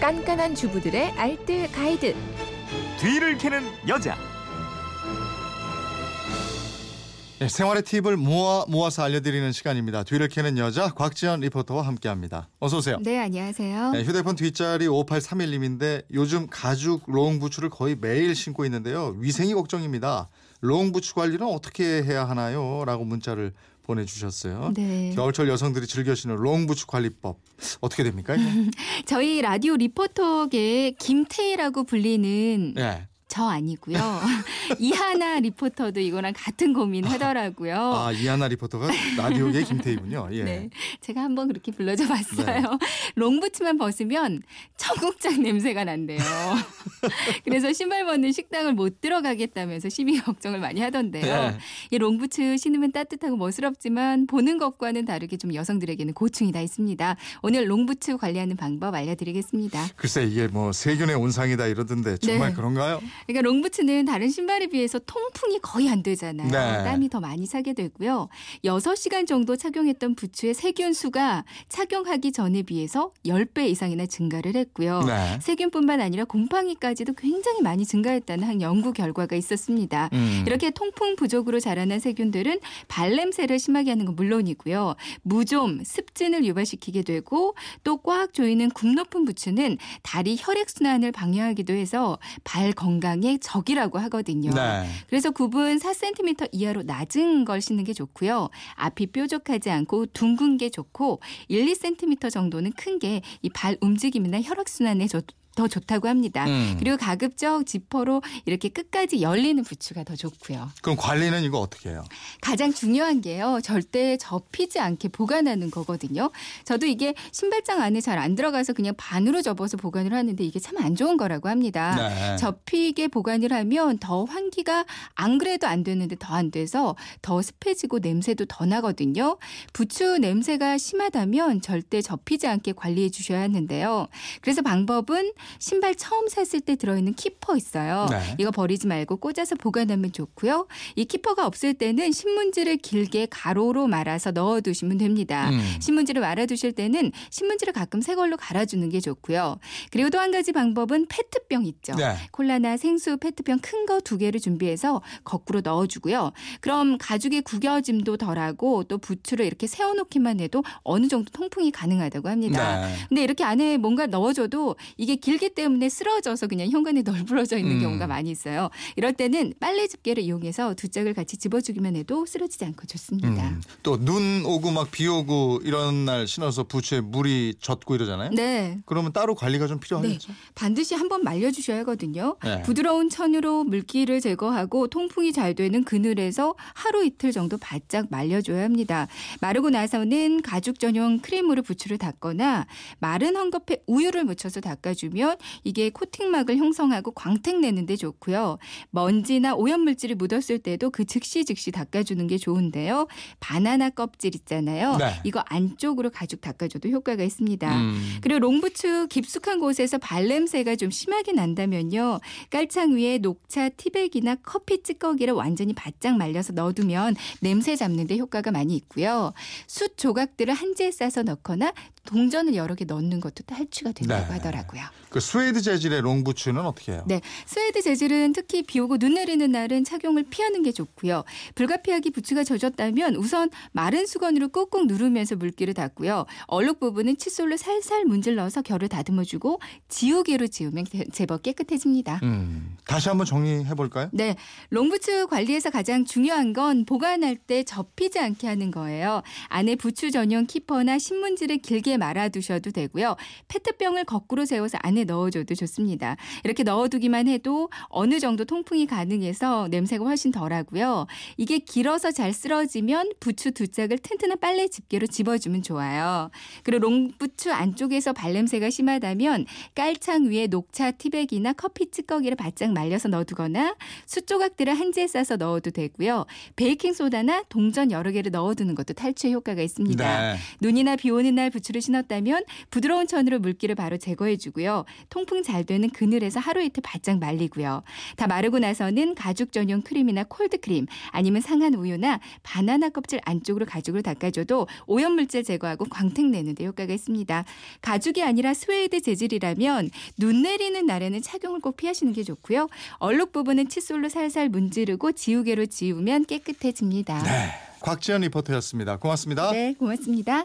깐깐한 주부들의 알뜰 가이드. 뒤를 캐는 여자. 네, 생활의 팁을 모아 모아서 알려드리는 시간입니다. 뒤를 캐는 여자 곽지연 리포터와 함께합니다. 어서 오세요. 네, 안녕하세요. 네, 휴대폰 뒷자리 5831님인데 요즘 가죽 롱 부츠를 거의 매일 신고 있는데요. 위생이 걱정입니다. 롱 부츠 관리는 어떻게 해야 하나요? 라고 문자를 보내주셨어요. 네. 겨울철 여성들이 즐겨 신는 롱 부츠 관리법 어떻게 됩니까? 저희 라디오 리포터계 김태희라고 불리는 네. 저 아니고요. 이하나 리포터도 이거랑 같은 고민 하더라고요. 아 이하나 리포터가 라디오계 김태희군요. 예. 네. 제가 한번 그렇게 불러줘 봤어요. 네. 롱부츠만 벗으면 청국장 냄새가 난대요. 그래서 신발 벗는 식당을 못 들어가겠다면서 시민 걱정을 많이 하던데요. 네. 이 롱부츠 신으면 따뜻하고 멋스럽지만 보는 것과는 다르게 좀 여성들에게는 고충이 다 있습니다. 오늘 롱부츠 관리하는 방법 알려드리겠습니다. 글쎄 이게 뭐 세균의 온상이다 이러던데 정말 네. 그런가요? 그러니까 롱부츠는 다른 신발에 비해서 통풍이 거의 안 되잖아요. 네. 땀이 더 많이 차게 되고요. 6시간 정도 착용했던 부츠의 세균 수가 착용하기 전에 비해서 10배 이상이나 증가를 했고요. 네. 세균뿐만 아니라 곰팡이까지도 굉장히 많이 증가했다는 한 연구 결과가 있었습니다. 음. 이렇게 통풍 부족으로 자라난 세균들은 발냄새를 심하게 하는 건 물론이고요. 무좀, 습진을 유발시키게 되고 또 꽉 조이는 굽 높은 부츠는 다리 혈액순환을 방해하기도 해서 발 건강 에 적이라고 하거든요. 네. 그래서 굽은 4cm 이하로 낮은 걸 신는 게 좋고요. 앞이 뾰족하지 않고 둥근 게 좋고 1, 2cm 정도는 큰 게 이 발 움직임이나 혈액순환에 좋, 더 좋다고 합니다. 음. 그리고 가급적 지퍼로 이렇게 끝까지 열리는 부츠가 더 좋고요. 그럼 관리는 이거 어떻게 해요? 가장 중요한 게요. 절대 접히지 않게 보관하는 거거든요. 저도 이게 신발장 안에 잘 안 들어가서 그냥 반으로 접어서 보관을 하는데 이게 참 안 좋은 거라고 합니다. 네. 접히게 보관을 하면 더 환기가 안 그래도 안 되는데 더 안 돼서 더 습해지고 냄새도 더 나거든요. 부츠 냄새가 심하다면 절대 접히지 않게 관리해 주셔야 하는데요. 그래서 방법은 신발 처음 샀을 때 들어있는 키퍼 있어요. 네. 이거 버리지 말고 꽂아서 보관하면 좋고요. 이 키퍼가 없을 때는 신문지를 길게 가로로 말아서 넣어두시면 됩니다. 음. 신문지를 말아두실 때는 신문지를 가끔 새 걸로 갈아주는 게 좋고요. 그리고 또 한 가지 방법은 페트병 있죠. 네. 콜라나 생수 페트병 큰 거 두 개를 준비해서 거꾸로 넣어주고요. 그럼 가죽의 구겨짐도 덜하고 또 부츠를 이렇게 세워놓기만 해도 어느 정도 통풍이 가능하다고 합니다. 네. 근데 이렇게 안에 뭔가 넣어줘도 이게 길기 때문에 쓰러져서 그냥 현관에 널브러져 있는 음. 경우가 많이 있어요. 이럴 때는 빨래 집게를 이용해서 두 짝을 같이 집어주기만 해도 쓰러지지 않고 좋습니다. 음. 또눈 오고 막 비 오고 이런 날 신어서 부츠에 물이 젖고 이러잖아요. 네. 그러면 따로 관리가 좀 필요하겠죠. 반드시 한번 말려주셔야 하거든요. 네. 부드러운 천으로 물기를 제거하고 통풍이 잘 되는 그늘에서 하루 이틀 정도 바짝 말려줘야 합니다. 마르고 나서는 가죽 전용 크림으로 부츠를 닦거나 마른 헝겊에 우유를 묻혀서 닦아주면 이게 코팅막을 형성하고 광택 내는데 좋고요. 먼지나 오염물질이 묻었을 때도 그 즉시 즉시 닦아주는 게 좋은데요. 바나나 껍질 있잖아요. 네. 이거 안쪽으로 가죽 닦아줘도 효과가 있습니다. 음. 그리고 롱부츠 깊숙한 곳에서 발냄새가 좀 심하게 난다면요. 깔창 위에 녹차 티백이나 커피 찌꺼기를 완전히 바짝 말려서 넣어두면 냄새 잡는 데 효과가 많이 있고요. 숯 조각들을 한지에 싸서 넣거나 동전을 여러 개 넣는 것도 탈취가 된다고 네. 하더라고요. 그 스웨이드 재질의 롱 부츠는 어떻게 해요? 네, 스웨이드 재질은 특히 비 오고 눈 내리는 날은 착용을 피하는 게 좋고요. 불가피하게 부츠가 젖었다면 우선 마른 수건으로 꾹꾹 누르면서 물기를 닦고요. 얼룩 부분은 칫솔로 살살 문질러서 결을 다듬어 주고 지우개로 지우면 제- 제법 깨끗해집니다. 음. 다시 한번 정리해 볼까요? 네, 롱부츠 관리에서 가장 중요한 건 보관할 때 접히지 않게 하는 거예요. 안에 부츠 전용 키퍼나 신문지를 길게 말아두셔도 되고요. 페트병을 거꾸로 세워서 안에 넣어줘도 좋습니다. 이렇게 넣어두기만 해도 어느 정도 통풍이 가능해서 냄새가 훨씬 덜하고요. 이게 길어서 잘 쓰러지면 부츠 두 짝을 튼튼한 빨래 집게로 집어주면 좋아요. 그리고 롱부츠 안쪽에서 발냄새가 심하다면 깔창 위에 녹차 티백이나 커피 찌꺼기를 바짝 말려서 넣어두거나 숯조각들을 한지에 싸서 넣어도 되고요. 베이킹 소다나 동전 여러 개를 넣어두는 것도 탈취 효과가 있습니다. 네. 눈이나 비 오는 날 부츠를 신었다면 부드러운 천으로 물기를 바로 제거해 주고요. 통풍 잘 되는 그늘에서 하루 이틀 바짝 말리고요. 다 마르고 나서는 가죽 전용 크림이나 콜드 크림 아니면 상한 우유나 바나나 껍질 안쪽으로 가죽으로 닦아줘도 오염 물질 제거하고 광택 내는데 효과가 있습니다. 가죽이 아니라 스웨이드 재질이라면 눈 내리는 날에는 착용을 꼭 피하시는 게 좋고요. 얼룩 부분은 칫솔로 살살 문지르고 지우개로 지우면 깨끗해집니다. 곽지연 리포터였습니다. 고맙습니다. 네, 고맙습니다.